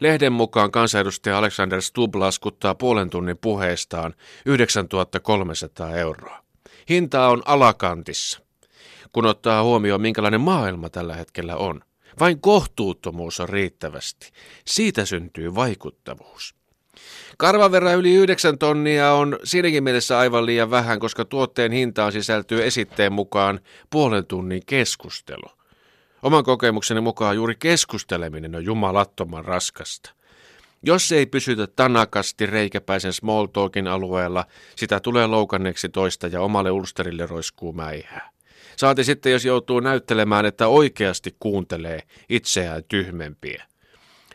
Lehden mukaan kansanedustaja Alexander Stubb laskuttaa puolen tunnin puheestaan 9300 euroa. Hinta on alakantissa, kun ottaa huomioon minkälainen maailma tällä hetkellä on. Vain kohtuuttomuus on riittävästi. Siitä syntyy vaikuttavuus. Karvan verran yli 9 tonnia on siinäkin mielessä aivan liian vähän, koska tuotteen hintaan sisältyy esitteen mukaan puolen tunnin keskustelu. Oman kokemukseni mukaan juuri keskusteleminen on jumalattoman raskasta. Jos ei pysytä tanakasti reikäpäisen small talkin alueella, sitä tulee loukanneeksi toista ja omalle ulsterille roiskuu mäihää. Saati sitten, jos joutuu näyttelemään, että oikeasti kuuntelee itseään tyhmempiä.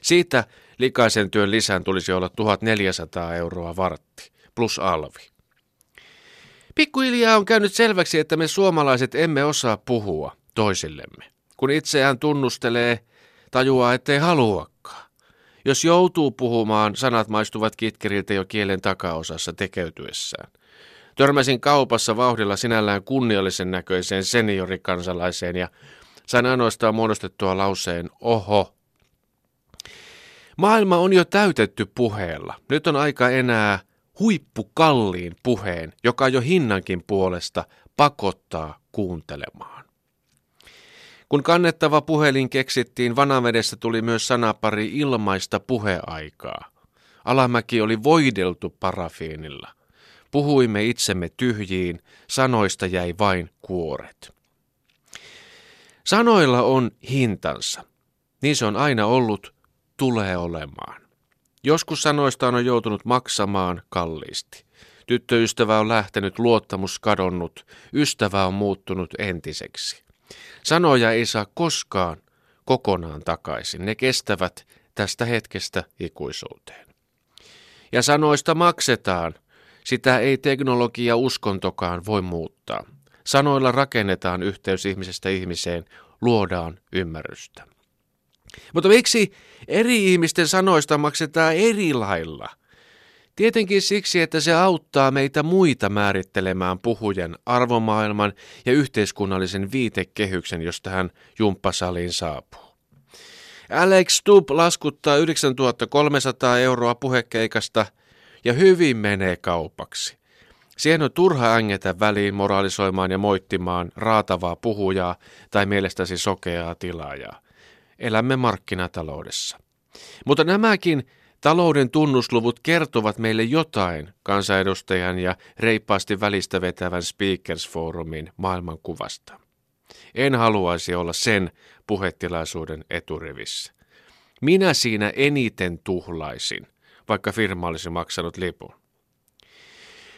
Siitä likaisen työn lisän tulisi olla 1400 euroa vartti, plus alvi. Pikkuhiljaa on käynyt selväksi, että me suomalaiset emme osaa puhua toisillemme. Kun itseään tunnustelee, tajuaa, ettei haluakaan. Jos joutuu puhumaan, sanat maistuvat kitkeriltä jo kielen takaosassa tekeytyessään. Törmäsin kaupassa vauhdilla sinällään kunniallisen näköiseen seniorikansalaiseen ja sain ainoastaan muodostettua lauseen oho. Maailma on jo täytetty puheella. Nyt on aika enää huippukalliin puheen, joka jo hinnankin puolesta pakottaa kuuntelemaan. Kun kannettava puhelin keksittiin, Vanavedessä tuli myös sanapari ilmaista puheaikaa. Alamäki oli voideltu parafiinilla. Puhuimme itsemme tyhjiin, sanoista jäi vain kuoret. Sanoilla on hintansa. Niin se on aina ollut, tulee olemaan. Joskus sanoista on joutunut maksamaan kalliisti. Tyttöystävä on lähtenyt, luottamus kadonnut, ystävä on muuttunut entiseksi. Sanoja ei saa koskaan kokonaan takaisin. Ne kestävät tästä hetkestä ikuisuuteen. Ja sanoista maksetaan. Sitä ei teknologia uskontokaan voi muuttaa. Sanoilla rakennetaan yhteys ihmisestä ihmiseen, luodaan ymmärrystä. Mutta miksi eri ihmisten sanoista maksetaan eri lailla? Tietenkin siksi, että se auttaa meitä muita määrittelemään puhujan arvomaailman ja yhteiskunnallisen viitekehyksen, jos tähän jumppasaliin saapuu. Alex Stubb laskuttaa 9300 euroa puhekeikasta ja hyvin menee kaupaksi. Siihen on turha ängetä väliin moralisoimaan ja moittimaan raatavaa puhujaa tai mielestäsi sokeaa tilaajaa. Elämme markkinataloudessa. Mutta nämäkin Talouden tunnusluvut kertovat meille jotain kansanedustajan ja reippaasti välistä vetävän Speakers Forumin maailmankuvasta. En haluaisi olla sen puhetilaisuuden eturivissä. Minä siinä eniten tuhlaisin, vaikka firma olisi maksanut lipun.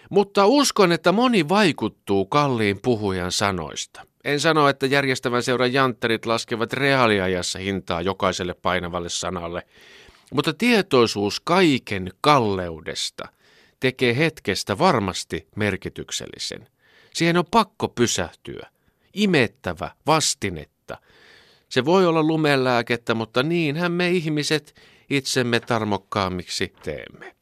Mutta uskon, että moni vaikuttuu kalliin puhujan sanoista. En sano, että järjestävän seuran jantterit laskevat reaaliajassa hintaa jokaiselle painavalle sanalle, mutta tietoisuus kaiken kalleudesta tekee hetkestä varmasti merkityksellisen. Siihen on pakko pysähtyä. Imettävä vastinetta. Se voi olla lumelääkettä, mutta niinhän me ihmiset itsemme tarmokkaammiksi teemme.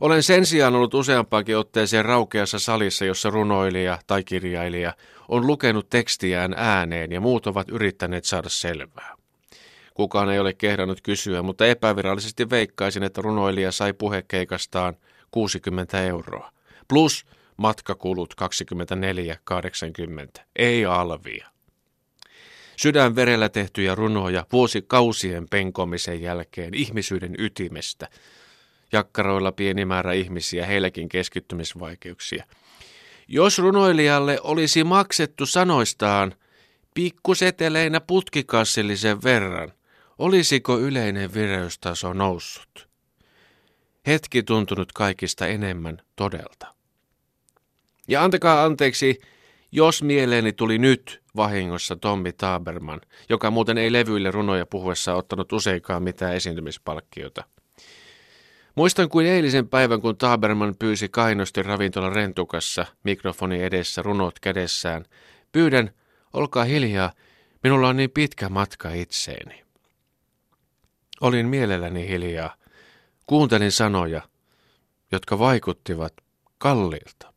Olen sen sijaan ollut useampaankin otteeseen raukeassa salissa, jossa runoilija tai kirjailija on lukenut tekstiään ääneen ja muut ovat yrittäneet saada selvää. Kukaan ei ole kehdannut kysyä, mutta epävirallisesti veikkaisin, että runoilija sai puhekeikastaan 60 euroa. Plus matkakulut 24,80. Ei alvia. Sydänverellä tehtyjä runoja vuosikausien penkomisen jälkeen ihmisyyden ytimestä. Jakkaroilla pieni määrä ihmisiä, heilläkin keskittymisvaikeuksia. Jos runoilijalle olisi maksettu sanoistaan pikkuseteleinä putkikassillisen verran – Olisiko yleinen vireystaso noussut? Hetki tuntunut kaikista enemmän todelta. Ja antakaa anteeksi, jos mieleeni tuli nyt vahingossa Tommi Taberman, joka muuten ei levyille runoja puhuessa ottanut useinkaan mitään esiintymispalkkiota. Muistan kuin eilisen päivän, kun Taberman pyysi kainosti ravintola rentukassa, mikrofoni edessä, runot kädessään. Pyydän, olkaa hiljaa, minulla on niin pitkä matka itseeni. Olin mielelläni hiljaa. Kuuntelin sanoja, jotka vaikuttivat kalliilta.